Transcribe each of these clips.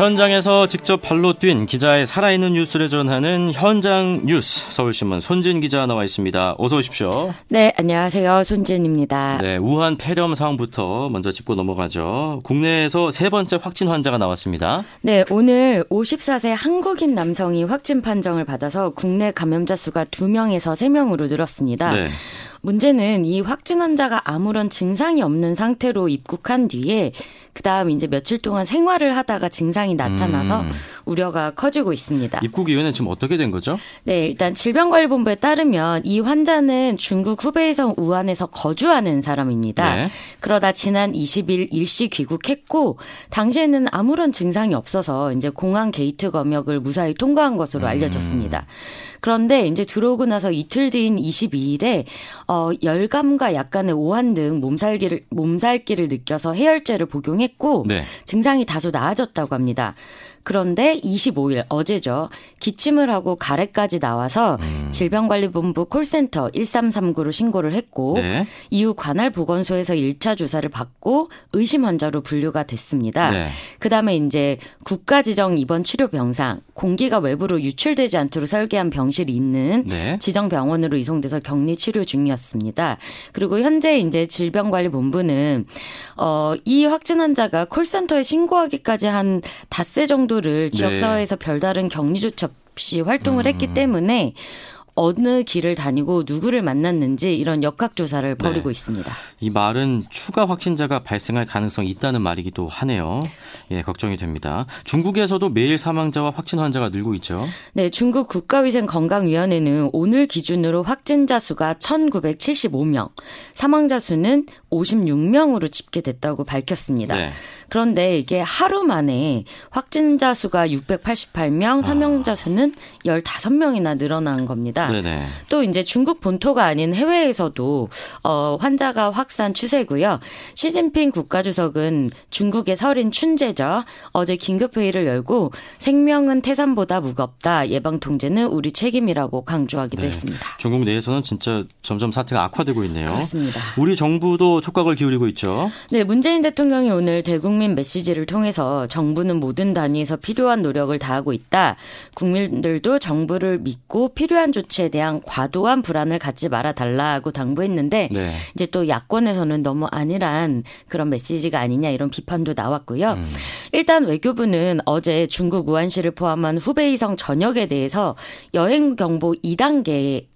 현장에서 직접 발로 뛴 기자의 살아있는 뉴스를 전하는 현장 뉴스 서울신문 손진 기자 나와 있습니다. 어서 오십시오. 네, 안녕하세요. 손진입니다. 네, 우한 폐렴 상황부터 먼저 짚고 넘어가죠. 국내에서 세 번째 확진 환자가 나왔습니다. 네, 오늘 54세 한국인 남성이 확진 판정을 받아서 국내 감염자 수가 2명에서 3명으로 늘었습니다. 네. 문제는 이 확진 환자가 아무런 증상이 없는 상태로 입국한 뒤에 그다음 이제 며칠 동안 생활을 하다가 증상이 나타나서 음. 우려가 커지고 있습니다. 입국 이유는 지금 어떻게 된 거죠? 네, 일단 질병관리본부에 따르면 이 환자는 중국 후베이성 우한에서 거주하는 사람입니다. 네. 그러다 지난 20일 일시 귀국했고 당시에는 아무런 증상이 없어서 이제 공항 게이트 검역을 무사히 통과한 것으로 음. 알려졌습니다. 음. 그런데 이제 들어오고 나서 이틀 뒤인 22일에 어 열감과 약간의 오한 등 몸살기를 몸살기를 느껴서 해열제를 복용했고 네. 증상이 다소 나아졌다고 합니다. 그런데 25일 어제죠. 기침을 하고 가래까지 나와서 음. 질병관리본부 콜센터 1339로 신고를 했고 네. 이후 관할 보건소에서 1차 조사를 받고 의심 환자로 분류가 됐습니다. 네. 그다음에 이제 국가 지정 입원 치료 병상, 공기가 외부로 유출되지 않도록 설계한 병실이 있는 네. 지정 병원으로 이송돼서 격리 치료 중이었습니다. 그리고 현재 이제 질병관리본부는 어, 이 확진 환자가 콜센터에 신고하기까지 한 닷새 정도 정도를 지역사회에서 네. 별다른 격리조차 없이 활동을 음. 했기 때문에 어느 길을 다니고 누구를 만났는지 이런 역학조사를 네. 벌이고 네. 있습니다. 이 말은 추가 확진자가 발생할 가능성이 있다는 말이기도 하네요. 예, 걱정이 됩니다. 중국에서도 매일 사망자와 확진 환자가 늘고 있죠. 네, 중국 국가위생건강위원회는 오늘 기준으로 확진자 수가 1,975명, 사망자 수는 56명으로 집계됐다고 밝혔습니다. 네. 그런데 이게 하루 만에 확진자 수가 688명, 사망자 수는 15명이나 늘어난 겁니다. 네네. 또 이제 중국 본토가 아닌 해외에서도 어 환자가 확산 추세고요. 시진핑 국가주석은 중국의 설인 춘제죠. 어제 긴급 회의를 열고 생명은 태산보다 무겁다. 예방 통제는 우리 책임이라고 강조하기도 네. 했습니다. 중국 내에서는 진짜 점점 사태가 악화되고 있네요. 그렇습니다. 우리 정부도 촉각을 기울이고 있죠. 네, 문재인 대통령이 오늘 대국 국민 메시지를 통해서 정부는 모든 단위에서 필요한 노력을 다하고 있다. 국민들도 정부를 믿고 필요한 조치 에 대한 과도한 불안을 갖지 말아 달라고 당부했는데 네. 이제 또 야권에서는 너무 안일한 그런 메시지가 아니냐 이런 비판도 나왔고요. 음. 일단 외교부는 어제 중국 우한시를 포함한 후베이성 전역에 대해서 여행 경보 2단계 네,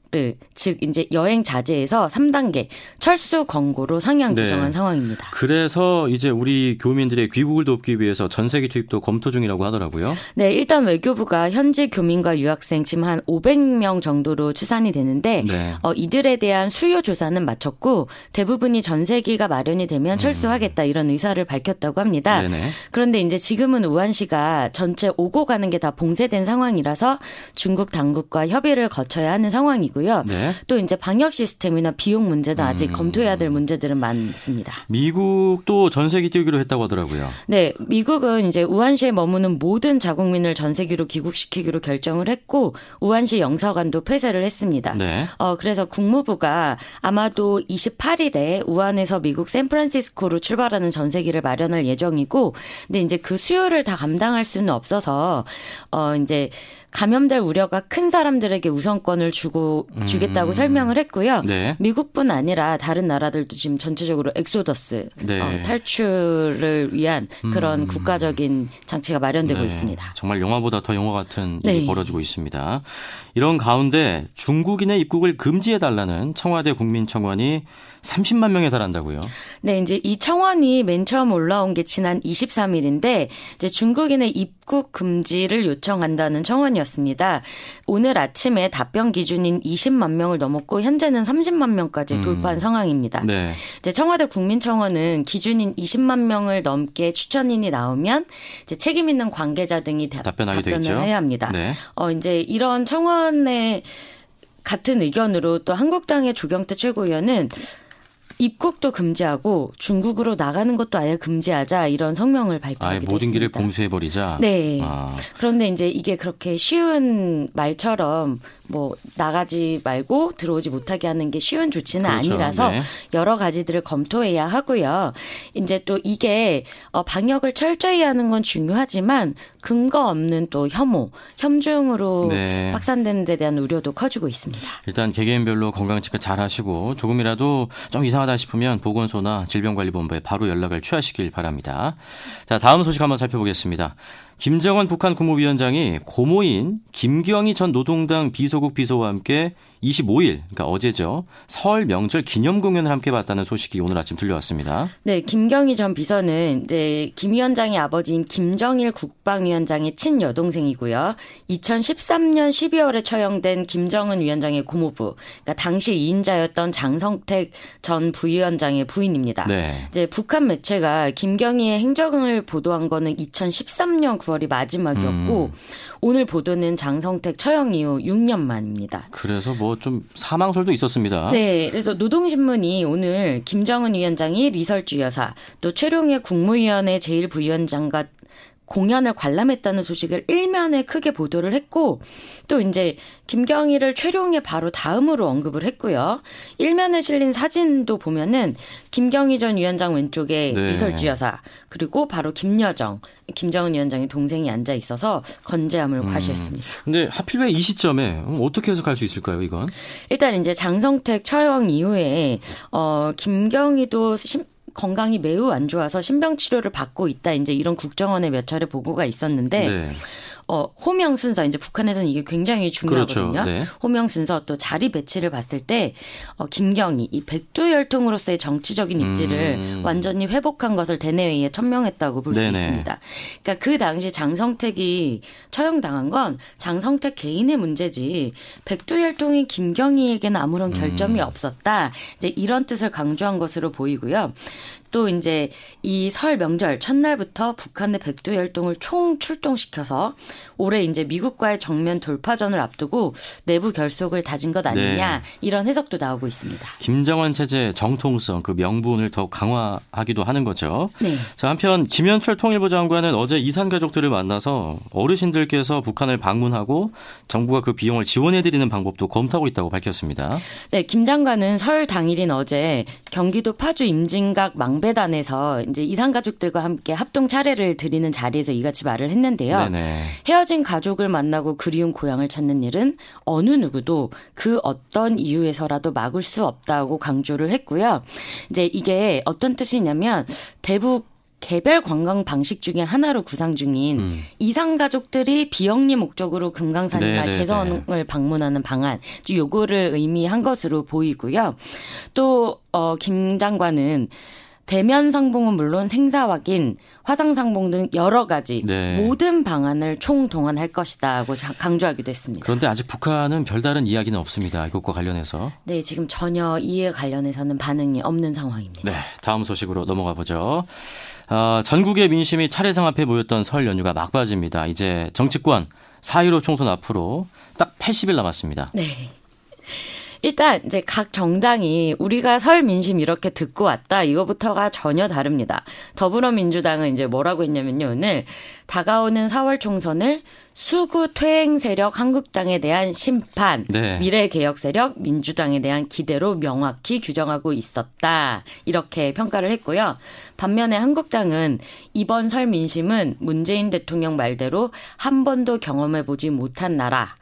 즉 이제 여행 자제에서 3단계 철수 권고로 상향 네. 조정한 네. 상황입니다. 그래서 이제 우리 교민들의 귀국을 돕기 위해서 전세기 투입도 검토 중이라고 하더라고요. 네, 일단 외교부가 현지 교민과 유학생 지금 한 500명 정도로 추산이 되는데 네. 어, 이들에 대한 수요 조사는 마쳤고 대부분이 전세기가 마련이 되면 철수하겠다 음. 이런 의사를 밝혔다고 합니다. 네네. 그런데 이제 지금은 우한시가 전체 오고 가는 게 다 봉쇄된 상황이라서 중국 당국과 협의를 거쳐야 하는 상황이고요. 있고요. 네. 또 이제 방역 시스템이나 비용 문제도 아직 음. 검토해야 될 문제들은 많습니다. 미국도 전세기 띄우기로 했다고 하더라고요. 네, 미국은 이제 우한시에 머무는 모든 자국민을 전세기로 귀국시키기로 결정을 했고 우한시 영사관도 폐쇄를 했습니다. 네. 어, 그래서 국무부가 아마도 28일에 우한에서 미국 샌프란시스코로 출발하는 전세기를 마련할 예정이고, 근데 이제 그 수요를 다 감당할 수는 없어서 어 이제 감염될 우려가 큰 사람들에게 우선권을 주고 주겠다고 음. 설명을 했고요. 네. 미국뿐 아니라 다른 나라들도 지금 전체적으로 엑소더스 네. 어, 탈출을 위한 그런 음. 국가적인 장치가 마련되고 네. 있습니다. 정말 영화보다 더 영화 같은 일이 네. 벌어지고 있습니다. 이런 가운데 중국인의 입국을 금지해 달라는 청와대 국민청원이 30만 명에 달한다고요? 네, 이제 이 청원이 맨 처음 올라온 게 지난 23일인데 이제 중국인의 입국 금지를 요청한다는 청원이었습니다. 오늘 아침에 답변 기준인 20만 명을 넘었고 현재는 30만 명까지 음. 돌파한 음. 상황입니다. 네. 이제 청와대 국민청원은 기준인 20만 명을 넘게 추천인이 나오면 이제 책임 있는 관계자 등이 답변하게 답변을 해야 합니다. 네. 어 이제 이런 청원에 같은 의견으로 또 한국당의 조경태 최고위원은 입국도 금지하고 중국으로 나가는 것도 아예 금지하자 이런 성명을 발표하기도 모든 길을 봉쇄해 버리자. 네. 아. 그런데 이제 이게 그렇게 쉬운 말처럼 뭐 나가지 말고 들어오지 못하게 하는 게 쉬운 조치는 그렇죠. 아니라서 네. 여러 가지들을 검토해야 하고요. 이제 또 이게 어 방역을 철저히 하는 건 중요하지만 근거 없는 또 혐오, 혐중으로 네. 확산되는 데 대한 우려도 커지고 있습니다. 일단 개개인별로 건강 체크 잘 하시고 조금이라도 좀 이상하다 싶으면 보건소나 질병관리본부에 바로 연락을 취하시길 바랍니다. 자, 다음 소식 한번 살펴보겠습니다. 김정은 북한 국무위원장이 고모인 김경희 전 노동당 비서국 비서와 함께 25일, 그러니까 어제죠. 설 명절 기념 공연을 함께 봤다는 소식이 오늘 아침 들려왔습니다. 네, 김경희 전 비서는 이제 김 위원장의 아버지인 김정일 국방위원장의 친여동생이고요. 2013년 12월에 처형된 김정은 위원장의 고모부, 그러니까 당시 2인자였던 장성택 전 부위원장의 부인입니다. 네. 이제 북한 매체가 김경희의 행적을 보도한 거는 2013년 9월이 마지막이었고 음. 오늘 보도는 장성택 처형 이후 6년 만입니다. 그래서 뭐좀 사망설도 있었습니다. 네, 그래서 노동신문이 오늘 김정은 위원장이 리설주 여사, 또 최룡해 국무위원회 제1부위원장과 공연을 관람했다는 소식을 일면에 크게 보도를 했고 또 이제 김경희를 최룡의 바로 다음으로 언급을 했고요. 일면에 실린 사진도 보면은 김경희 전 위원장 왼쪽에 네. 이설주 여사 그리고 바로 김여정 김정은 위원장의 동생이 앉아 있어서 건재함을 음. 과시했습니다. 근데 하필 왜 이 시점에 어떻게 해석할 수 있을까요, 이건? 일단 이제 장성택 처형 이후에 어 김경희도 심, 건강이 매우 안 좋아서 신병 치료를 받고 있다. 이제 이런 국정원의 몇 차례 보고가 있었는데 네. 어, 호명 순서 이제 북한에서는 이게 굉장히 중요하거든요. 그렇죠. 네. 호명 순서 또 자리 배치를 봤을 때 어, 김경희 이 백두 열통으로서의 정치적인 입지를 음. 완전히 회복한 것을 대내회의에 천명했다고 볼 수 있습니다. 그러니까 그 당시 장성택이 처형당한 건 장성택 개인의 문제지 백두 열통이 김경희에게는 아무런 결점이 음. 없었다. 이제 이런 뜻을 강조한 것으로 보이고요. 또 이제 이 설 명절 첫날부터 북한의 백두 열동을 총 출동시켜서 올해 이제 미국과의 정면 돌파전을 앞두고 내부 결속을 다진 것 아니냐 네. 이런 해석도 나오고 있습니다. 김정은 체제 정통성 그 명분을 더 강화하기도 하는 거죠. 네. 자 한편 김현철 통일부 장관은 어제 이산 가족들을 만나서 어르신들께서 북한을 방문하고 정부가 그 비용을 지원해드리는 방법도 검토하고 있다고 밝혔습니다. 네, 김 장관은 설 당일인 어제 경기도 파주 임진각 망 경배단에서 이제 이산 가족들과 함께 합동 차례를 드리는 자리에서 이같이 말을 했는데요. 네네. 헤어진 가족을 만나고 그리운 고향을 찾는 일은 어느 누구도 그 어떤 이유에서라도 막을 수 없다고 강조를 했고요. 이제 이게 어떤 뜻이냐면 대북 개별 관광 방식 중에 하나로 구상 중인 음. 이상 가족들이 비영리 목적으로 금강산이나 네네네. 개성을 방문하는 방안, 요거를 의미한 것으로 보이고요. 또, 어, 김 장관은 대면 상봉은 물론 생사 확인, 화상 상봉 등 여러 가지 네. 모든 방안을 총동원할 것이다고 강조하기도 했습니다. 그런데 아직 북한은 별다른 이야기는 없습니다. 이것과 관련해서. 네, 지금 전혀 이에 관련해서는 반응이 없는 상황입니다. 네, 다음 소식으로 넘어가 보죠. 어, 전국의 민심이 차례상 앞에 모였던 설 연휴가 막바지입니다. 이제 정치권 4.15 총선 앞으로 딱 80일 남았습니다. 네. 일단 이제 각 정당이 우리가 설 민심 이렇게 듣고 왔다 이거부터가 전혀 다릅니다. 더불어민주당은 이제 뭐라고 했냐면요 오늘 다가오는 4월 총선을 수구 퇴행 세력 한국당에 대한 심판, 네. 미래 개혁 세력 민주당에 대한 기대로 명확히 규정하고 있었다. 이렇게 평가를 했고요. 반면에 한국당은 이번 설 민심은 문재인 대통령 말대로 한 번도 경험해 보지 못한 나라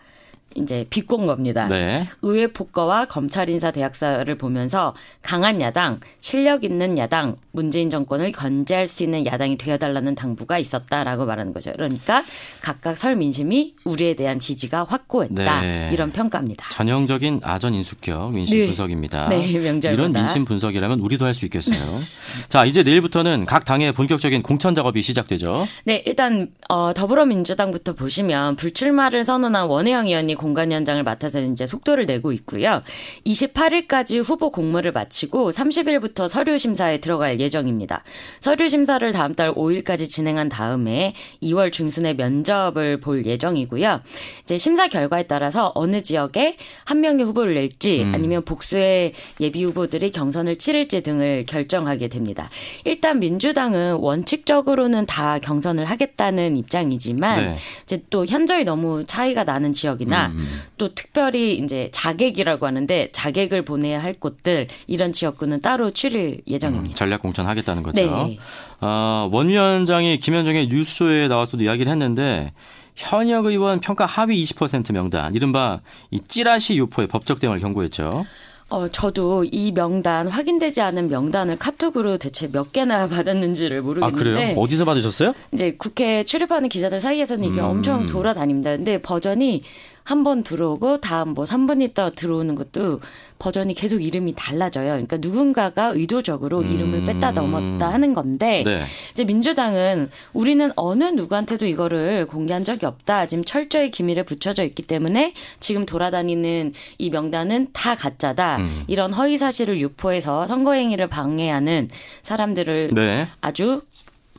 이제 비꼰 겁니다. 네. 의회 폭거와 검찰 인사 대학사를 보면서 강한 야당, 실력 있는 야당, 문재인 정권을 견제할 수 있는 야당이 되어달라는 당부가 있었다라고 말하는 거죠. 그러니까 각각 설 민심이 우리에 대한 지지가 확고했다 네. 이런 평가입니다. 전형적인 아전 인수격 민심 네. 분석입니다. 네, 명절 이런 민심 분석이라면 우리도 할 수 있겠어요. 자, 이제 내일부터는 각 당의 본격적인 공천 작업이 시작되죠. 네, 일단 어, 더불어민주당부터 보시면 불출마를 선언한 원혜영 의원이 공관위원장을 맡아서 이제 속도를 내고 있고요. 28일까지 후보 공모를 마치고 30일부터 서류 심사에 들어갈 예정입니다. 서류 심사를 다음 달 5일까지 진행한 다음에 2월 중순에 면접을 볼 예정이고요. 이제 심사 결과에 따라서 어느 지역에 한 명의 후보를 낼지 음. 아니면 복수의 예비 후보들이 경선을 치를지 등을 결정하게 됩니다. 일단 민주당은 원칙적으로는 다 경선을 하겠다는 입장이지만 네. 이제 또 현저히 너무 차이가 나는 지역이나 음. 음. 또 특별히 이제 자객이라고 하는데 자객을 보내야 할 곳들 이런 지역구는 따로 추릴 예정입니다. 음, 전략 공천하겠다는 거죠. 네. 어, 원 위원장이 김현정의 뉴스쇼에 나와서도 이야기를 했는데 현역 의원 평가 하위 20% 명단, 이른바 이 찌라시 유포의 법적 대응을 경고했죠. 어, 저도 이 명단 확인되지 않은 명단을 카톡으로 대체 몇 개나 받았는지를 모르겠는데. 아, 그래요? 어디서 받으셨어요? 이제 국회 출입하는 기자들 사이에서는 이게 음. 엄청 돌아다닙니다. 근데 버전이 한 번 들어오고 다음 뭐 3분 있다 들어오는 것도 버전이 계속 이름이 달라져요. 그러니까 누군가가 의도적으로 음. 이름을 뺐다 넘었다 하는 건데 네. 이제 민주당은 우리는 어느 누구한테도 이거를 공개한 적이 없다. 지금 철저히 기밀에 붙여져 있기 때문에 지금 돌아다니는 이 명단은 다 가짜다. 음. 이런 허위 사실을 유포해서 선거 행위를 방해하는 사람들을 네. 아주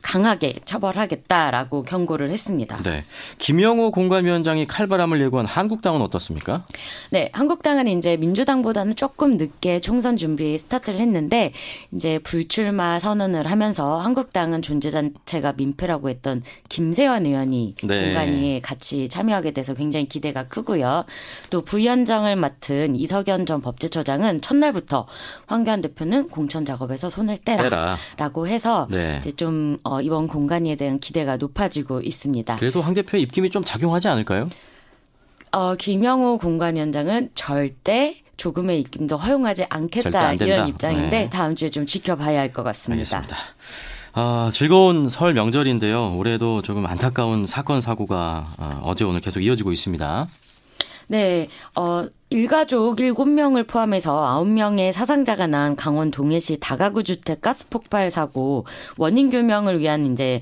강하게 처벌하겠다라고 경고를 했습니다. 네. 김영호 공관위원장이 칼바람을 예고한 한국당은 어떻습니까? 네, 한국당은 이제 민주당보다는 조금 늦게 총선 준비 스타트를 했는데 이제 불출마 선언을 하면서 한국당은 존재 자체가 민폐라고 했던 김세환 의원이 네. 공관위에 같이 참여하게 돼서 굉장히 기대가 크고요. 또 부위원장을 맡은 이석연 전 법제처장은 첫날부터 황교안 대표는 공천 작업에서 손을 떼라라고 해서 네. 이제 좀 어, 이번 공간에 대한 기대가 높아지고 있습니다. 그래도 황 대표의 입김이 좀 작용하지 않을까요? 어, 김영호 공관위원장은 절대 조금의 입김도 허용하지 않겠다 이런 입장인데 네. 다음 주에 좀 지켜봐야 할 것 같습니다. 알겠습니다. 아, 즐거운 설 명절인데요. 올해도 조금 안타까운 사건 사고가 어, 어제 오늘 계속 이어지고 있습니다. 네, 어, 일가족 7명을 포함해서 9명의 사상자가 난 강원 동해시 다가구 주택 가스 폭발 사고 원인 규명을 위한 이제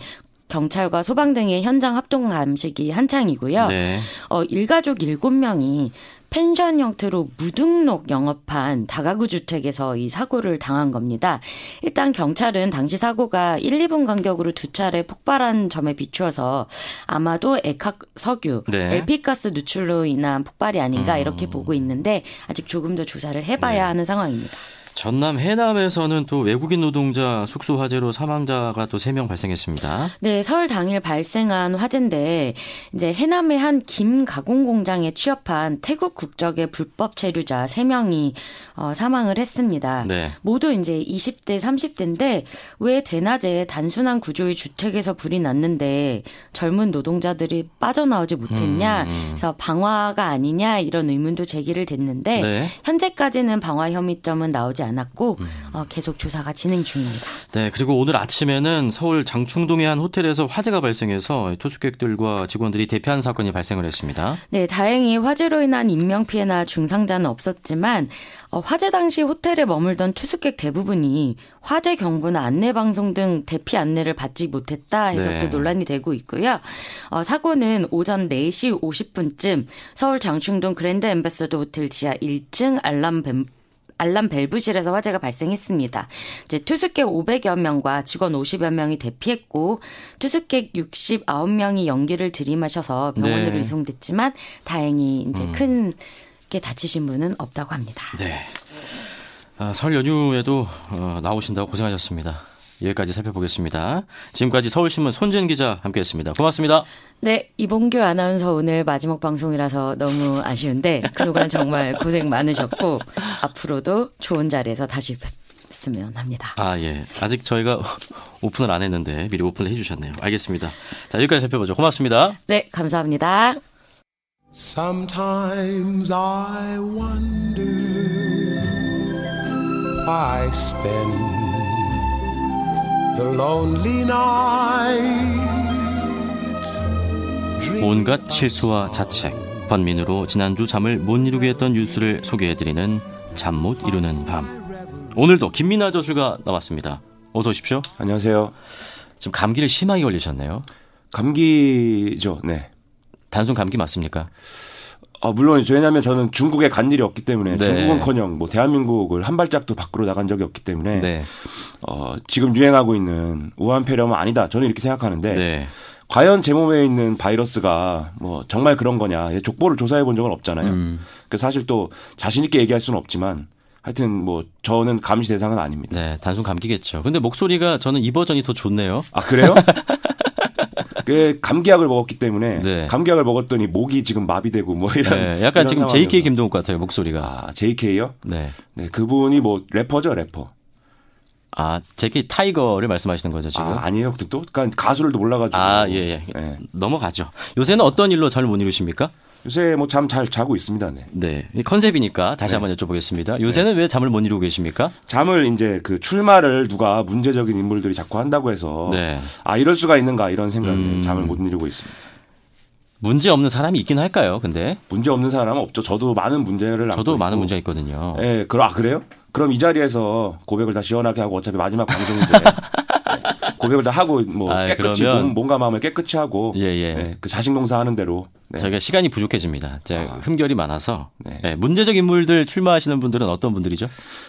경찰과 소방 등의 현장 합동 감식이 한창이고요. 네. 어, 일가족 7명이 펜션 형태로 무등록 영업한 다가구 주택에서 이 사고를 당한 겁니다. 일단 경찰은 당시 사고가 1, 2분 간격으로 두 차례 폭발한 점에 비추어서 아마도 액학 석유, 네. LP가스 누출로 인한 폭발이 아닌가 음. 이렇게 보고 있는데 아직 조금 더 조사를 해봐야 네. 하는 상황입니다. 전남 해남에서는 또 외국인 노동자 숙소 화재로 사망자가 또 3명 발생했습니다. 네, 설 당일 발생한 화재인데 이제 해남의 한 김 가공 공장에 취업한 태국 국적의 불법 체류자 3명이 어, 사망을 했습니다. 네. 모두 이제 20대, 30대인데 왜 대낮에 단순한 구조의 주택에서 불이 났는데 젊은 노동자들이 빠져나오지 못했냐? 음, 음. 그래서 방화가 아니냐 이런 의문도 제기를 됐는데 네. 현재까지는 방화 혐의점은 나오지 나지 않았고 음. 어, 계속 조사가 진행 중입니다. 네, 그리고 오늘 아침에는 서울 장충동의 한 호텔에서 화재가 발생해서 투숙객들과 직원들이 대피한 사건이 발생을 했습니다. 네, 다행히 화재로 인한 인명 피해나 중상자는 없었지만 어, 화재 당시 호텔에 머물던 투숙객 대부분이 화재 경보나 안내 방송 등 대피 안내를 받지 못했다 해서 네. 또 논란이 되고 있고요. 어, 사고는 오전 4시 50분쯤 서울 장충동 그랜드 엠베서더 호텔 지하 1층 알람 뱀 알람 벨브실에서 화재가 발생했습니다. 이제 투숙객 500여 명과 직원 50여 명이 대피했고 투숙객 69명이 연기를 들이마셔서 병원으로 네. 이송됐지만 다행히 이제 음. 큰게 다치신 분은 없다고 합니다. 네. 아, 설 연휴에도 어, 나오신다고 고생하셨습니다. 여기까지 살펴보겠습니다. 지금까지 서울신문 손진 기자 함께했습니다. 고맙습니다. 네, 이봉규 아나운서 오늘 마지막 방송이라서 너무 아쉬운데 그동안 정말 고생 많으셨고 앞으로도 좋은 자리에서 다시 뵙으면 합니다. 아 예, 아직 저희가 오픈을 안 했는데 미리 오픈을 해 주셨네요. 알겠습니다. 자 여기까지 살펴보죠. 고맙습니다. 네, 감사합니다. Sometimes I wonder why spend 온갖 실수와 자책, 번민으로 지난주 잠을 못 이루게 했던 뉴스를 소개해드리는 잠 못 이루는 밤. 오늘도 김민아 저술가 나왔습니다. 어서 오십시오. 안녕하세요. 지금 감기를 심하게 걸리셨네요. 감기죠, 네. 단순 감기 맞습니까? 어, 물론이죠. 왜냐하면 저는 중국에 간 일이 없기 때문에 네. 중국은커녕 뭐 대한민국을 한 발짝도 밖으로 나간 적이 없기 때문에 네. 어, 지금 유행하고 있는 우한폐렴은 아니다. 저는 이렇게 생각하는데 네. 과연 제 몸에 있는 바이러스가 뭐 정말 그런 거냐 족보를 조사해 본 적은 없잖아요. 음. 그래서 사실 또 자신 있게 얘기할 수는 없지만 하여튼 뭐 저는 감시 대상은 아닙니다. 네, 단순 감기겠죠. 근데 목소리가 저는 이 버전이 더 좋네요. 아 그래요? 그 감기약을 먹었기 때문에 네. 감기약을 먹었더니 목이 지금 마비되고 뭐 이런. 네, 약간 이런 지금 JK 김동욱 같아요 목소리가. 아 JK요? 네. 네 그분이 뭐 래퍼죠 래퍼. 아, 제키 타이거를 말씀하시는 거죠, 지금? 아, 아니에요. 또, 그러니까 가수를 몰라가지고. 아, 예, 예. 네. 넘어가죠. 요새는 어떤 일로 잘못 이루십니까? 요새 뭐 잠 잘 자고 있습니다. 네. 네. 컨셉이니까 다시 네. 한번 여쭤보겠습니다. 요새는 네. 왜 잠을 못 이루고 계십니까? 잠을 이제 그 출마를 누가 문제적인 인물들이 자꾸 한다고 해서 네. 아 이럴 수가 있는가 이런 생각에 음... 잠을 못 이루고 있습니다. 문제 없는 사람이 있긴 할까요? 근데 문제 없는 사람은 없죠. 저도 많은 문제를 저도 많은 문제가 있거든요. 예, 그럼 아 그래요? 그럼 이 자리에서 고백을 다 시원하게 하고 어차피 마지막 방송인데 고백을 다 하고 뭐 아, 깨끗이 몸, 몸과 마음을 깨끗이 하고 예, 예. 네, 그 자식 농사 하는 대로 네. 저희가 시간이 부족해집니다. 제가 아. 흠결이 많아서 네. 네. 문제적 인물들 출마하시는 분들은 어떤 분들이죠?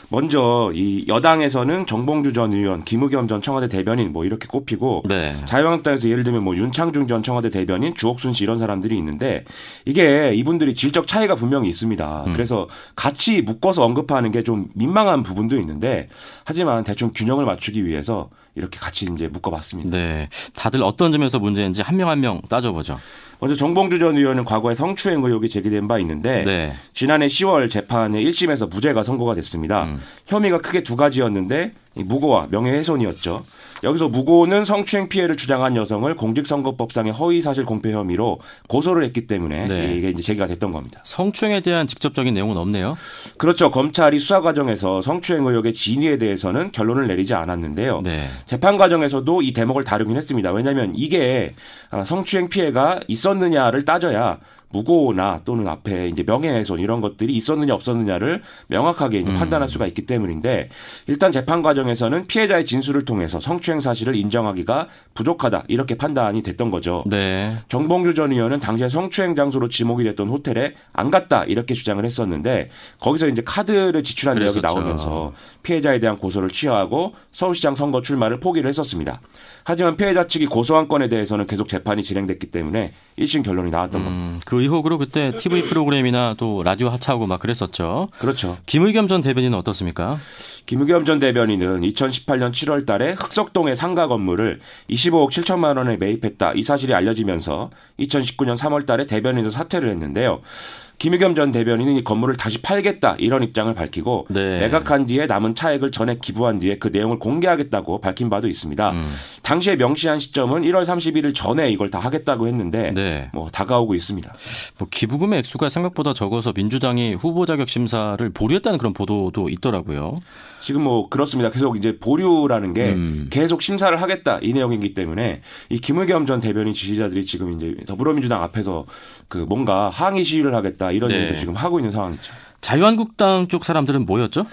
먼저 이 여당에서는 정봉주 전 의원, 김의겸 전 청와대 대변인 뭐 이렇게 꼽히고 네. 자유한국당에서 예를 들면 뭐 윤창중 전 청와대 대변인, 주옥순 씨 이런 사람들이 있는데 이게 이분들이 질적 차이가 분명히 있습니다. 음. 그래서 같이 묶어서 언급하는 게 좀 민망한 부분도 있는데 하지만 대충 균형을 맞추기 위해서 이렇게 같이 이제 묶어봤습니다. 네, 다들 어떤 점에서 문제인지 한명 한 명 따져보죠. 먼저 정봉주 전 의원은 과거에 성추행 의혹이 제기된 바 있는데 네. 지난해 10월 재판에 1심에서 무죄가 선고가 됐습니다. 음. 혐의가 크게 두 가지였는데 무고와 명예훼손이었죠. 여기서 무고는 성추행 피해를 주장한 여성을 공직선거법상의 허위사실 공표 혐의로 고소를 했기 때문에 네. 이게 이제 제기가 됐던 겁니다. 성추행에 대한 직접적인 내용은 없네요. 그렇죠. 검찰이 수사 과정에서 성추행 의혹의 진위에 대해서는 결론을 내리지 않았는데요. 네. 재판 과정에서도 이 대목을 다루긴 했습니다. 왜냐하면 이게 아, 성추행 피해가 있었느냐를 따져야 무고나 또는 앞에 이제 명예훼손 이런 것들이 있었느냐 없었느냐를 명확하게 이제 음. 판단할 수가 있기 때문인데 일단 재판 과정에서는 피해자의 진술을 통해서 성추행 사실을 인정하기가 부족하다 이렇게 판단이 됐던 거죠. 네. 정봉주 전 의원은 당시에 성추행 장소로 지목이 됐던 호텔에 안 갔다 이렇게 주장을 했었는데 거기서 이제 카드를 지출한 그랬었죠. 내역이 나오면서 피해자에 대한 고소를 취하하고 서울시장 선거 출마를 포기를 했었습니다. 하지만 피해자 측이 고소한 건에 대해서는 계속 재판이 진행됐기 때문에 1심 결론이 나왔던 음, 겁니다. 그 의혹으로 그때 TV 프로그램이나 또 라디오 하차하고 막 그랬었죠. 그렇죠. 김의겸 전 대변인은 어떻습니까? 김의겸 전 대변인은 2018년 7월 달에 흑석동의 상가 건물을 25억 7천만 원에 매입했다. 이 사실이 알려지면서 2019년 3월 달에 대변인으로 사퇴를 했는데요. 김의겸 전 대변인은 이 건물을 다시 팔겠다 이런 입장을 밝히고 네. 매각한 뒤에 남은 차액을 전액 기부한 뒤에 그 내용을 공개하겠다고 밝힌 바도 있습니다. 음. 당시에 명시한 시점은 1월 31일 전에 이걸 다 하겠다고 했는데 네. 뭐 다가오고 있습니다. 뭐 기부금의 액수가 생각보다 적어서 민주당이 후보 자격 심사를 보류했다는 그런 보도도 있더라고요. 지금 뭐 그렇습니다. 계속 이제 보류라는 게 음. 계속 심사를 하겠다 이 내용이기 때문에 이 김의겸 전 대변인 지지자들이 지금 이제 더불어민주당 앞에서 그 뭔가 항의 시위를 하겠다 이런 네. 얘기도 지금 하고 있는 상황이죠. 자유한국당 쪽 사람들은 뭐였죠?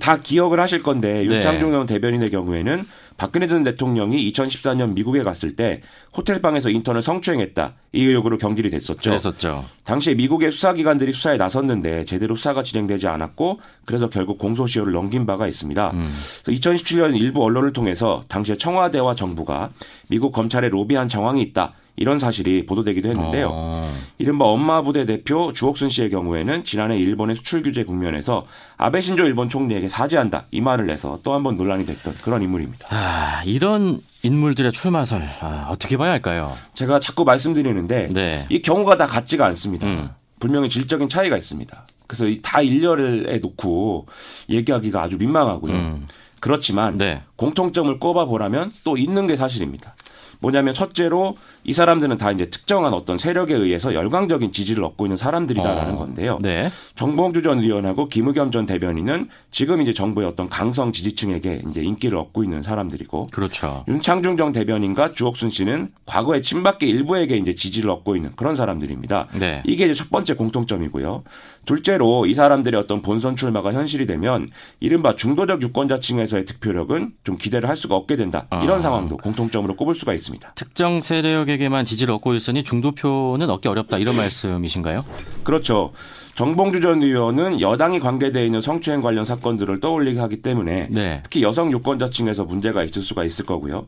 다 기억을 하실 건데 네. 윤창중 네. 대변인의 경우에는 박근혜 전 대통령이 2014년 미국에 갔을 때 호텔방에서 인턴을 성추행했다. 이 의혹으로 경질이 됐었죠. 그랬었죠. 당시에 미국의 수사기관들이 수사에 나섰는데 제대로 수사가 진행되지 않았고 그래서 결국 공소시효를 넘긴 바가 있습니다. 음. 2017년 일부 언론을 통해서 당시에 청와대와 정부가 미국 검찰에 로비한 정황이 있다. 이런 사실이 보도되기도 했는데요. 어. 이른바 엄마 부대 대표 주옥순 씨의 경우에는 지난해 일본의 수출 규제 국면에서 아베 신조 일본 총리에게 사죄한다 이 말을 내서 또 한 번 논란이 됐던 그런 인물입니다. 아, 이런 인물들의 출마설 아, 어떻게 봐야 할까요? 제가 자꾸 말씀드리는데 네. 이 경우가 다 같지가 않습니다. 음. 분명히 질적인 차이가 있습니다. 그래서 다 일렬에 놓고 얘기하기가 아주 민망하고요. 음. 그렇지만 네. 공통점을 꼽아 보라면 또 있는 게 사실입니다. 뭐냐면 첫째로 이 사람들은 다 이제 특정한 어떤 세력에 의해서 열광적인 지지를 얻고 있는 사람들이다라는 어. 건데요. 네. 정봉주 전 의원하고 김의겸 전 대변인은 지금 이제 정부의 어떤 강성 지지층에게 이제 인기를 얻고 있는 사람들이고. 그렇죠. 윤창중 전 대변인과 주옥순 씨는 과거에 친박계 일부에게 이제 지지를 얻고 있는 그런 사람들입니다. 네. 이게 이제 첫 번째 공통점이고요. 둘째로 이 사람들의 어떤 본선 출마가 현실이 되면 이른바 중도적 유권자층에서의 득표력은 좀 기대를 할 수가 없게 된다. 이런 아. 상황도 공통점으로 꼽을 수가 있습니다. 특정 세력에 게만 지지를 얻고 있으니 중도표는 얻기 어렵다 이런 말씀이신가요? 그렇죠. 정봉주 전 의원은 여당이 관계되어 있는 성추행 관련 사건들을 떠올리게 하기 때문에 네. 특히 여성 유권자층에서 문제가 있을 수가 있을 거고요.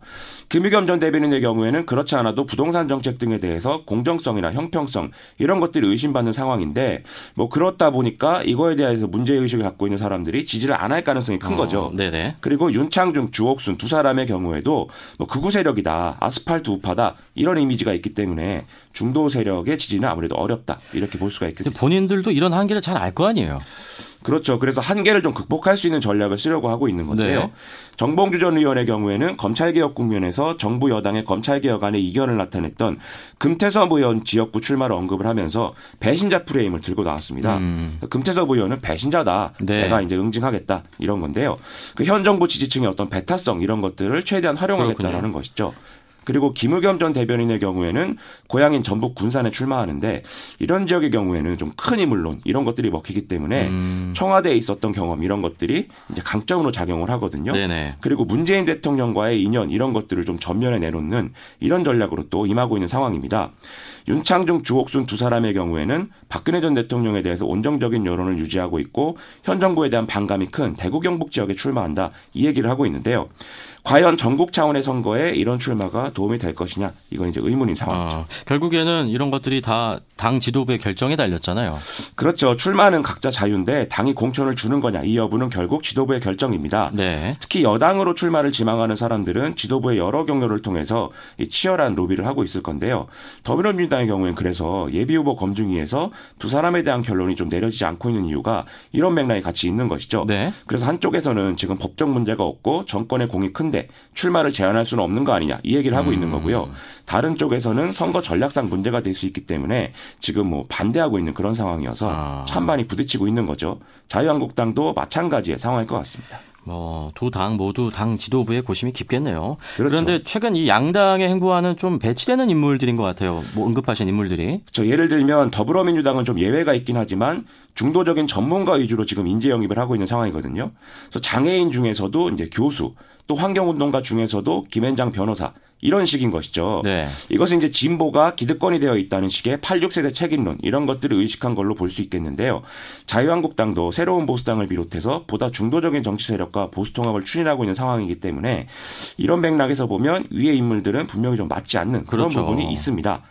김의겸 전 대변인의 경우에는 그렇지 않아도 부동산 정책 등에 대해서 공정성이나 형평성 이런 것들이 의심받는 상황인데 뭐 그렇다 보니까 이거에 대해서 문제 의식을 갖고 있는 사람들이 지지를 안 할 가능성이 큰 어, 거죠. 네네. 그리고 윤창중, 주옥순 두 사람의 경우에도 뭐 극우 세력이다, 아스팔트 우파다 이런 이미지가 있기 때문에 중도 세력의 지지는 아무래도 어렵다 이렇게 볼 수가 있겠죠. 본인들도 이런 한계를 잘 알 거 아니에요. 그렇죠. 그래서 한계를 좀 극복할 수 있는 전략을 쓰려고 하고 있는 건데요. 네. 정봉주 전 의원의 경우에는 검찰개혁 국면에서 정부 여당의 검찰개혁안에 이견을 나타냈던 금태섭 의원 지역구 출마를 언급을 하면서 배신자 프레임을 들고 나왔습니다. 음. 금태섭 의원은 배신자다. 네. 내가 이제 응징하겠다. 이런 건데요. 그 현 정부 지지층의 어떤 배타성 이런 것들을 최대한 활용하겠다라는 그렇군요. 것이죠. 그리고 김의겸 전 대변인의 경우에는 고향인 전북 군산에 출마하는데 이런 지역의 경우에는 좀 큰 인물론 이런 것들이 먹히기 때문에 음. 청와대에 있었던 경험 이런 것들이 이제 강점으로 작용을 하거든요. 네네. 그리고 문재인 대통령과의 인연 이런 것들을 좀 전면에 내놓는 이런 전략으로 또 임하고 있는 상황입니다. 윤창중, 주옥순 두 사람의 경우에는 박근혜 전 대통령에 대해서 온정적인 여론을 유지하고 있고 현 정부에 대한 반감이 큰 대구 경북 지역에 출마한다 이 얘기를 하고 있는데요. 과연 전국 차원의 선거에 이런 출마가 도움이 될 것이냐 이건 이제 의문인 상황이죠. 아, 결국에는 이런 것들이 다 당 지도부의 결정에 달렸잖아요. 그렇죠. 출마는 각자 자유인데 당이 공천을 주는 거냐 이 여부는 결국 지도부의 결정입니다. 네. 특히 여당으로 출마를 지망하는 사람들은 지도부의 여러 경로를 통해서 치열한 로비를 하고 있을 건데요. 더불어민주당의 경우에는 그래서 예비 후보 검증위에서 두 사람에 대한 결론이 좀 내려지지 않고 있는 이유가 이런 맥락이 같이 있는 것이죠. 네. 그래서 한쪽에서는 지금 법적 문제가 없고 정권의 공이 큰 한데 출마를 제한할 수는 없는 거 아니냐 이 얘기를 하고 음. 있는 거고요. 다른 쪽에서는 선거 전략상 문제가 될 수 있기 때문에 지금 뭐 반대하고 있는 그런 상황이어서 아. 찬반이 부딪히고 있는 거죠. 자유한국당도 마찬가지의 상황일 것 같습니다. 뭐 두 당 모두 당 지도부의 고심이 깊겠네요. 그렇죠. 그런데 최근 이 양당의 행보와는 좀 배치되는 인물들인 것 같아요. 뭐 언급하신 인물들이. 저 예를 들면 더불어민주당은 좀 예외가 있긴 하지만 중도적인 전문가 위주로 지금 인재 영입을 하고 있는 상황이거든요. 그래서 장애인 중에서도 이제 교수 또 환경운동가 중에서도 김앤장 변호사 이런 식인 것이죠. 네. 이것은 이제 진보가 기득권이 되어 있다는 식의 86세대 책임론 이런 것들을 의식한 걸로 볼 수 있겠는데요. 자유한국당도 새로운 보수당을 비롯해서 보다 중도적인 정치 세력과 보수 통합을 추진하고 있는 상황이기 때문에 이런 맥락에서 보면 위의 인물들은 분명히 좀 맞지 않는 그런 그렇죠. 부분이 있습니다.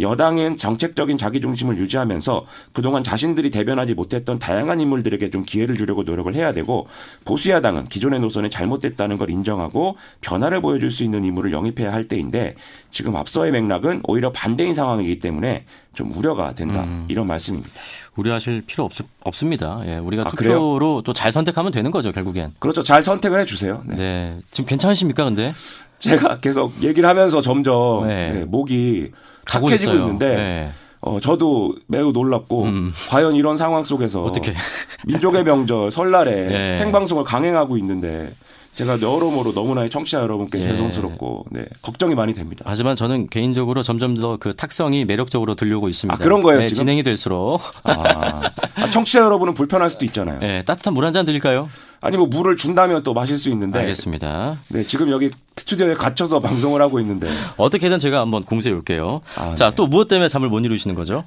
여당은 정책적인 자기 중심을 유지하면서 그동안 자신들이 대변하지 못했던 다양한 인물들에게 좀 기회를 주려고 노력을 해야 되고 보수 야당은 기존의 노선이 잘못됐다는 걸 인정하고 변화를 보여줄 수 있는 인물을 영입해야 할 때인데 지금 앞서의 맥락은 오히려 반대인 상황이기 때문에 좀 우려가 된다 음. 이런 말씀입니다. 우려하실 필요 없, 없습니다. 예, 우리가 아, 투표로 또 잘 선택하면 되는 거죠 결국엔. 그렇죠. 잘 선택을 해주세요. 네. 네. 지금 괜찮으십니까 근데? 제가 계속 얘기를 하면서 점점 네. 네, 목이 각해지고 있는데. 네. 어, 저도 매우 놀랍고, 음. 과연 이런 상황 속에서. 어떻게. 민족의 명절, 설날에 네. 생방송을 강행하고 있는데, 제가 여러모로 너무나 청취자 여러분께 예. 죄송스럽고 네, 걱정이 많이 됩니다. 하지만 저는 개인적으로 점점 더 그 탁성이 매력적으로 들려오고 있습니다. 아, 그런 거예요. 네, 진행이 될수록 아, 아, 청취자 여러분은 불편할 수도 있잖아요. 네, 따뜻한 물 한 잔 드릴까요? 아니 뭐 물을 준다면 또 마실 수 있는데. 알겠습니다. 네, 지금 여기 스튜디오에 갇혀서 방송을 하고 있는데. 어떻게든 제가 한번 공세해 올게요. 아, 자, 네. 또 무엇 때문에 잠을 못 이루시는 거죠?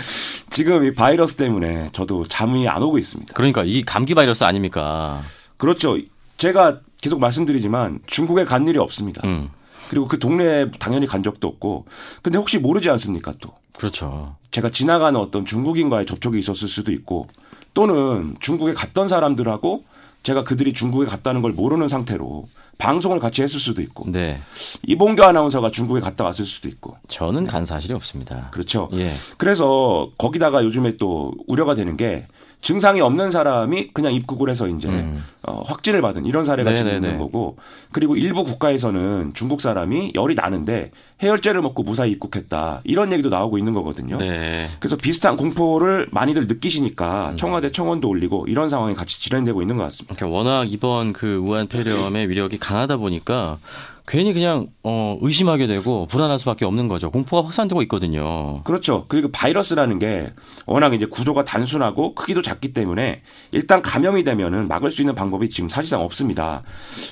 지금 이 바이러스 때문에 저도 잠이 안 오고 있습니다. 그러니까 이 감기 바이러스 아닙니까? 그렇죠. 제가 계속 말씀드리지만 중국에 간 일이 없습니다. 음. 그리고 그 동네에 당연히 간 적도 없고. 근데 혹시 모르지 않습니까 또. 그렇죠. 제가 지나가는 어떤 중국인과의 접촉이 있었을 수도 있고 또는 중국에 갔던 사람들하고 제가 그들이 중국에 갔다는 걸 모르는 상태로 방송을 같이 했을 수도 있고 네. 이봉규 아나운서가 중국에 갔다 왔을 수도 있고 저는 네. 간 사실이 없습니다. 그렇죠. 예. 그래서 거기다가 요즘에 또 우려가 되는 게 증상이 없는 사람이 그냥 입국을 해서 이제 음. 어, 확진을 받은 이런 사례가 네네네. 지금 있는 거고 그리고 일부 국가에서는 중국 사람이 열이 나는데 해열제를 먹고 무사히 입국했다 이런 얘기도 나오고 있는 거거든요. 네. 그래서 비슷한 공포를 많이들 느끼시니까 음. 청와대 청원도 올리고 이런 상황이 같이 진행되고 있는 것 같습니다. 그러니까 워낙 이번 그 우한 폐렴의 위력이 강하다 보니까 괜히 그냥 어 의심하게 되고 불안할 수밖에 없는 거죠. 공포가 확산되고 있거든요. 그렇죠. 그리고 바이러스라는 게 워낙 이제 구조가 단순하고 크기도 작기 때문에 일단 감염이 되면은 막을 수 있는 방법 방법이 지금 사실상 없습니다.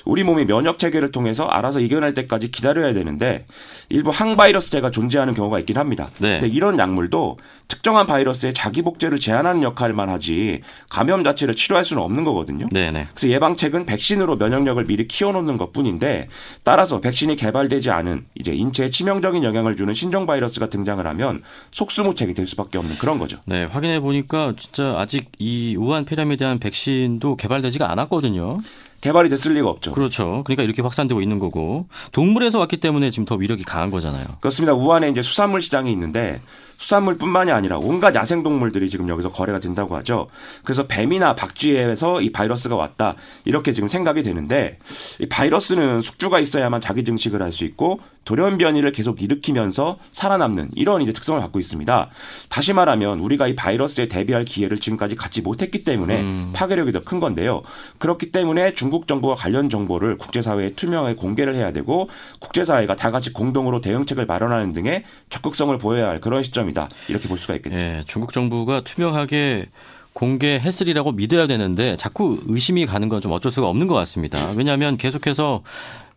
우리 몸이 면역 체계를 통해서 알아서 이겨낼 때까지 기다려야 되는데 일부 항바이러스제가 존재하는 경우가 있긴 합니다. 네. 이런 약물도 특정한 바이러스의 자기 복제를 제한하는 역할만 하지 감염 자체를 치료할 수는 없는 거거든요. 네네. 네. 그래서 예방책은 백신으로 면역력을 미리 키워놓는 것뿐인데 따라 서 백신이 개발되지 않은 이제 인체에 치명적인 영향을 주는 신종 바이러스가 등장을 하면 속수무책이 될 수밖에 없는 그런 거죠. 네, 확인해 보니까 진짜 아직 이 우한 폐렴에 대한 백신도 개발되지가 않았거든요. 개발이 됐을 리가 없죠. 그렇죠. 그러니까 이렇게 확산되고 있는 거고 동물에서 왔기 때문에 지금 더 위력이 강한 거잖아요. 그렇습니다. 우한에 이제 수산물 시장이 있는데 수산물뿐만이 아니라 온갖 야생 동물들이 지금 여기서 거래가 된다고 하죠. 그래서 뱀이나 박쥐에서 이 바이러스가 왔다 이렇게 지금 생각이 되는데 이 바이러스는 숙주가 있어야만 자기 증식을 할 수 있고 돌연 변이를 계속 일으키면서 살아남는 이런 이제 특성을 갖고 있습니다. 다시 말하면 우리가 이 바이러스에 대비할 기회를 지금까지 갖지 못했기 때문에 음. 파괴력이 더 큰 건데요. 그렇기 때문에 중국 정부가 관련 정보를 국제사회에 투명하게 공개를 해야 되고 국제사회가 다 같이 공동으로 대응책을 마련하는 등의 적극성을 보여야 할 그런 시점 이다. 이렇게 볼 수가 있겠죠. 예, 중국 정부가 투명하게 공개했으리라고 믿어야 되는데 자꾸 의심이 가는 건 좀 어쩔 수가 없는 것 같습니다. 왜냐하면 계속해서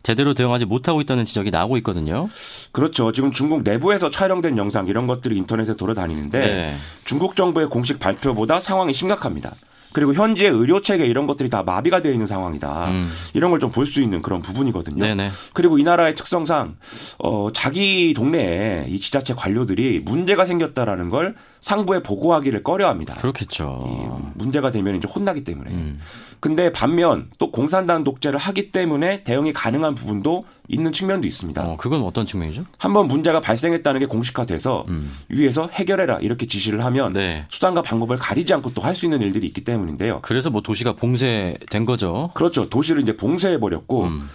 제대로 대응하지 못하고 있다는 지적이 나오고 있거든요. 그렇죠. 지금 중국 내부에서 촬영된 영상 이런 것들이 인터넷에 돌아다니는데 네. 중국 정부의 공식 발표보다 상황이 심각합니다. 그리고 현재 의료 체계 이런 것들이 다 마비가 되어 있는 상황이다. 음. 이런 걸 좀 볼 수 있는 그런 부분이거든요. 네네. 그리고 이 나라의 특성상 어 자기 동네에 이 지자체 관료들이 문제가 생겼다라는 걸 상부에 보고하기를 꺼려합니다. 그렇겠죠. 문제가 되면 이제 혼나기 때문에. 음. 근데 반면 또 공산당 독재를 하기 때문에 대응이 가능한 부분도 있는 측면도 있습니다. 어, 그건 어떤 측면이죠? 한번 문제가 발생했다는 게 공식화돼서 음. 위에서 해결해라 이렇게 지시를 하면 네. 수단과 방법을 가리지 않고 또 할 수 있는 일들이 있기 때문인데요. 그래서 뭐 도시가 봉쇄된 거죠. 그렇죠. 도시를 이제 봉쇄해 버렸고 음.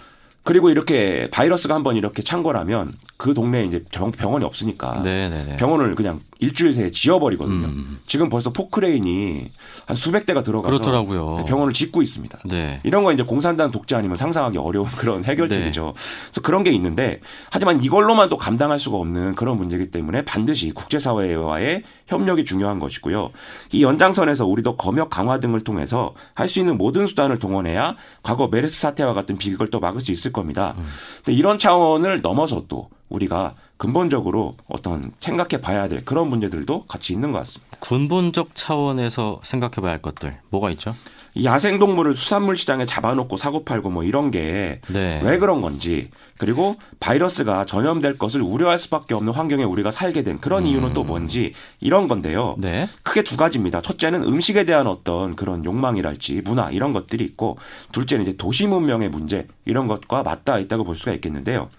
그리고 이렇게 바이러스가 한번 이렇게 창궐하면 그 동네에 이제 병원이 없으니까 네네네. 네, 네. 병원을 그냥 일주일 새에 지어버리거든요. 음. 지금 벌써 포크레인이 한 수백 대가 들어가서 그렇더라고요. 병원을 짓고 있습니다. 네. 이런 거 이제 공산당 독재 아니면 상상하기 어려운 그런 해결책이죠. 네. 그래서 그런 게 있는데 하지만 이걸로만 또 감당할 수가 없는 그런 문제이기 때문에 반드시 국제사회와의 협력이 중요한 것이고요. 이 연장선에서 우리도 검역 강화 등을 통해서 할 수 있는 모든 수단을 동원해야 과거 메르스 사태와 같은 비극을 또 막을 수 있을 겁니다. 음. 근데 이런 차원을 넘어서 또 우리가 근본적으로 어떤 생각해 봐야 될 그런 문제들도 같이 있는 것 같습니다. 근본적 차원에서 생각해 봐야 할 것들 뭐가 있죠? 이 야생동물을 수산물 시장에 잡아놓고 사고 팔고 뭐 이런 게왜 네. 그런 건지 그리고 바이러스가 전염될 것을 우려할 수밖에 없는 환경에 우리가 살게 된 그런 음. 이유는 또 뭔지 이런 건데요. 네. 크게 두 가지입니다. 첫째는 음식에 대한 어떤 그런 욕망이랄지 문화 이런 것들이 있고 둘째는 이제 도시 문명의 문제 이런 것과 맞닿아 있다고 볼 수가 있겠는데요.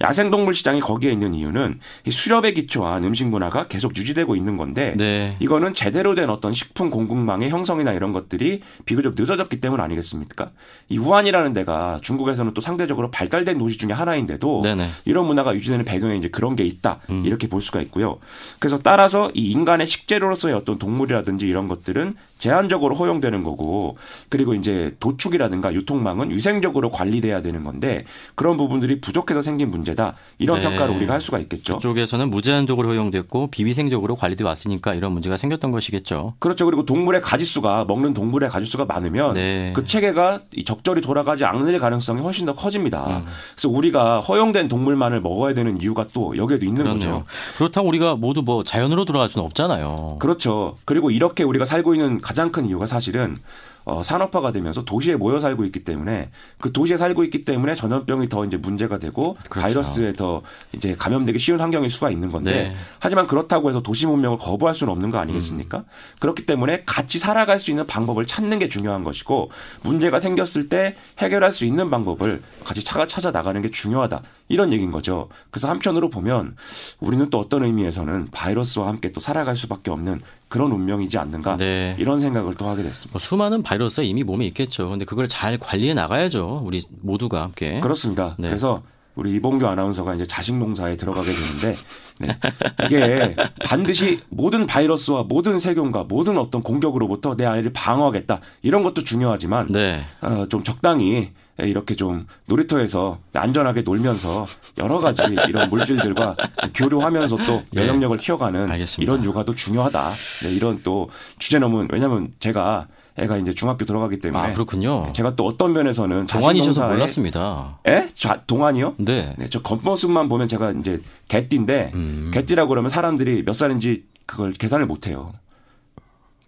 야생동물 시장이 거기에 있는 이유는 이 수렵에 기초한 음식 문화가 계속 유지되고 있는 건데 네. 이거는 제대로 된 어떤 식품 공급망의 형성이나 이런 것들이 비교적 늦어졌기 때문 아니겠습니까? 이 우한이라는 데가 중국에서는 또 상대적으로 발달된 도시 중에 하나인데도 네네. 이런 문화가 유지되는 배경에 이제 그런 게 있다 음. 이렇게 볼 수가 있고요. 그래서 따라서 이 인간의 식재료로서의 어떤 동물이라든지 이런 것들은 제한적으로 허용되는 거고 그리고 이제 도축이라든가 유통망은 위생적으로 관리돼야 되는 건데 그런 부분들이 부족해서 생긴 문제다 이런 네. 평가를 우리가 할 수가 있겠죠. 그쪽에서는 무제한적으로 허용됐고 비위생적으로 관리돼 왔으니까 이런 문제가 생겼던 것이겠죠. 그렇죠. 그리고 동물의 가짓수가 먹는 동물의 가짓수가 많으면 네. 그 체계가 적절히 돌아가지 않을 가능성이 훨씬 더 커집니다. 음. 그래서 우리가 허용된 동물만을 먹어야 되는 이유가 또 여기에도 있는 그렇네요. 거죠. 그렇다고 우리가 모두 뭐 자연으로 돌아갈 수는 없잖아요. 그렇죠. 그리고 이렇게 우리가 살고 있는 가장 큰 이유가 사실은 어, 산업화가 되면서 도시에 모여 살고 있기 때문에 그 도시에 살고 있기 때문에 전염병이 더 이제 문제가 되고 그렇죠. 바이러스에 더 이제 감염되기 쉬운 환경일 수가 있는 건데 네. 하지만 그렇다고 해서 도시 문명을 거부할 수는 없는 거 아니겠습니까? 음. 그렇기 때문에 같이 살아갈 수 있는 방법을 찾는 게 중요한 것이고 문제가 생겼을 때 해결할 수 있는 방법을 같이 찾아 찾아 나가는 게 중요하다. 이런 얘기인 거죠. 그래서 한편으로 보면 우리는 또 어떤 의미에서는 바이러스와 함께 또 살아갈 수밖에 없는 그런 운명이지 않는가 네. 이런 생각을 또 하게 됐습니다. 뭐 수많은 바이러스가 이미 몸에 있겠죠. 근데 그걸 잘 관리해 나가야죠. 우리 모두가 함께. 그렇습니다. 네. 그래서 우리 이봉규 아나운서가 이제 자식 농사에 들어가게 되는데 네. 이게 반드시 모든 바이러스와 모든 세균과 모든 어떤 공격으로부터 내 아이를 방어하겠다 이런 것도 중요하지만 네. 어, 좀 적당히 이렇게 좀 놀이터에서 안전하게 놀면서 여러 가지 이런 물질들과 교류하면서 또 네. 면역력을 키워가는 네. 이런 육아도 중요하다. 네, 이런 또 주제 넘은 왜냐하면 제가 애가 이제 중학교 들어가기 때문에 아 그렇군요. 네, 제가 또 어떤 면에서는 동안이셔서 몰랐습니다. 에? 자, 동안이요? 네. 네. 저 겉모습만 보면 제가 이제 개띠인데 음. 개띠라고 그러면 사람들이 몇 살인지 그걸 계산을 못 해요.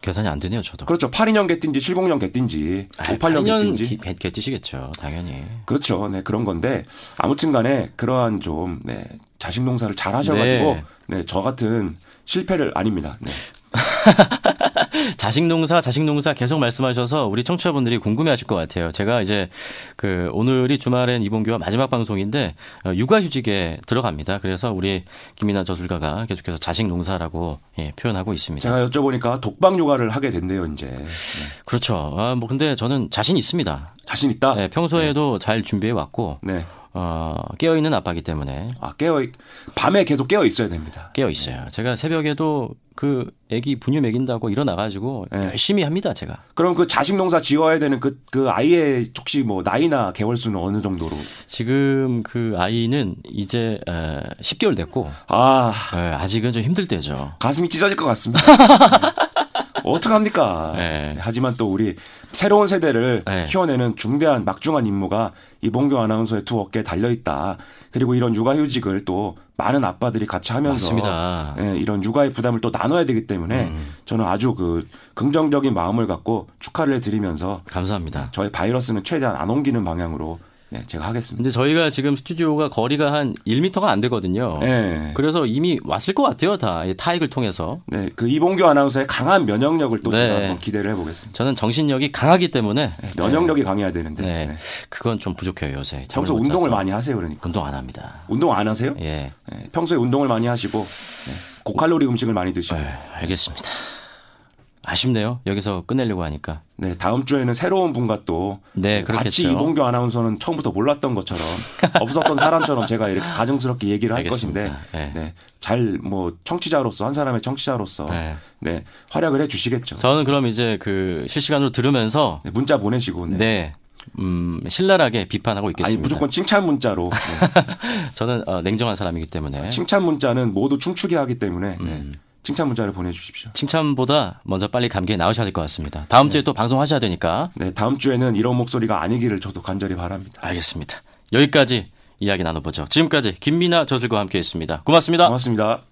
계산이 안 되네요, 저도. 그렇죠. 82년 개띠인지 70년 개띠인지 58년 개띠인지 개, 개띠시겠죠, 당연히. 그렇죠. 네, 그런 건데 아무튼 간에 그러한 좀 네, 자식 농사를 잘 하셔 가지고 네. 네, 저 같은 실패를 아닙니다. 네. 자식 농사, 자식 농사 계속 말씀하셔서 우리 청취자분들이 궁금해하실 것 같아요. 제가 이제 그 오늘이 주말엔 이봉규와 마지막 방송인데 어, 육아휴직에 들어갑니다. 그래서 우리 김이나 저술가가 계속해서 자식 농사라고 예, 표현하고 있습니다. 제가 여쭤보니까 독방 육아를 하게 된대요, 이제. 네. 그렇죠. 아, 뭐 근데 저는 자신 있습니다. 자신 있다. 네, 평소에도 네. 잘 준비해 왔고. 네. 어, 깨어 있는 아빠기 때문에. 아, 깨어 밤에 계속 깨어 있어야 됩니다. 깨어 있어요. 제가 새벽에도 그 아기 분유 먹인다고 일어나 가지고 네. 열심히 합니다, 제가. 그럼 그 자식 농사 지어야 되는 그, 그 아이의 혹시 뭐 나이나 개월 수는 어느 정도로? 지금 그 아이는 이제 에, 10개월 됐고 아, 에, 아직은 좀 힘들 때죠. 가슴이 찢어질 것 같습니다. 어떡합니까? 네. 하지만 또 우리 새로운 세대를 네. 키워내는 중대한 막중한 임무가 이봉규 아나운서의 두 어깨에 달려 있다. 그리고 이런 육아휴직을 또 많은 아빠들이 같이 하면서 예, 이런 육아의 부담을 또 나눠야 되기 때문에 음. 저는 아주 그 긍정적인 마음을 갖고 축하를 해드리면서 감사합니다. 저희 바이러스는 최대한 안 옮기는 방향으로 네, 제가 하겠습니다. 근데 저희가 지금 스튜디오가 거리가 한 1미터가 안 되거든요. 네. 그래서 이미 왔을 것 같아요, 다. 타익을 통해서. 네, 그 이봉규 아나운서의 강한 면역력을 또 네. 제가 한번 기대를 해보겠습니다. 저는 정신력이 강하기 때문에. 네, 면역력이 네. 강해야 되는데. 네. 네. 그건 좀 부족해요, 요새. 평소 운동을 많이 하세요, 그러니까. 운동 안 합니다. 운동 안 하세요? 예. 네, 평소에 운동을 많이 하시고, 네, 고칼로리 음식을 많이 드시고. 네, 알겠습니다. 아쉽네요. 여기서 끝내려고 하니까. 네, 다음 주에는 새로운 분과 또 네, 그렇겠죠. 같이 이봉규 아나운서는 처음부터 몰랐던 것처럼 없었던 사람처럼 제가 이렇게 가정스럽게 얘기를 할 알겠습니다. 것인데 네. 네. 잘 뭐 청취자로서 한 사람의 청취자로서 네. 네. 활약을 해 주시겠죠. 저는 그럼 이제 그 실시간으로 들으면서 네, 문자 보내시고 네. 네. 음, 신랄하게 비판하고 있겠습니다. 아니, 무조건 칭찬 문자로. 네. 저는 어, 냉정한 사람이기 때문에. 칭찬 문자는 모두 춤추게 하기 때문에. 음. 네. 칭찬 문자를 보내주십시오. 칭찬보다 먼저 빨리 감기에 나으셔야 될 것 같습니다. 다음 네. 주에 또 방송하셔야 되니까. 네, 다음 주에는 이런 목소리가 아니기를 저도 간절히 바랍니다. 알겠습니다. 여기까지 이야기 나눠보죠. 지금까지 김미나 저술과 함께했습니다. 고맙습니다. 고맙습니다.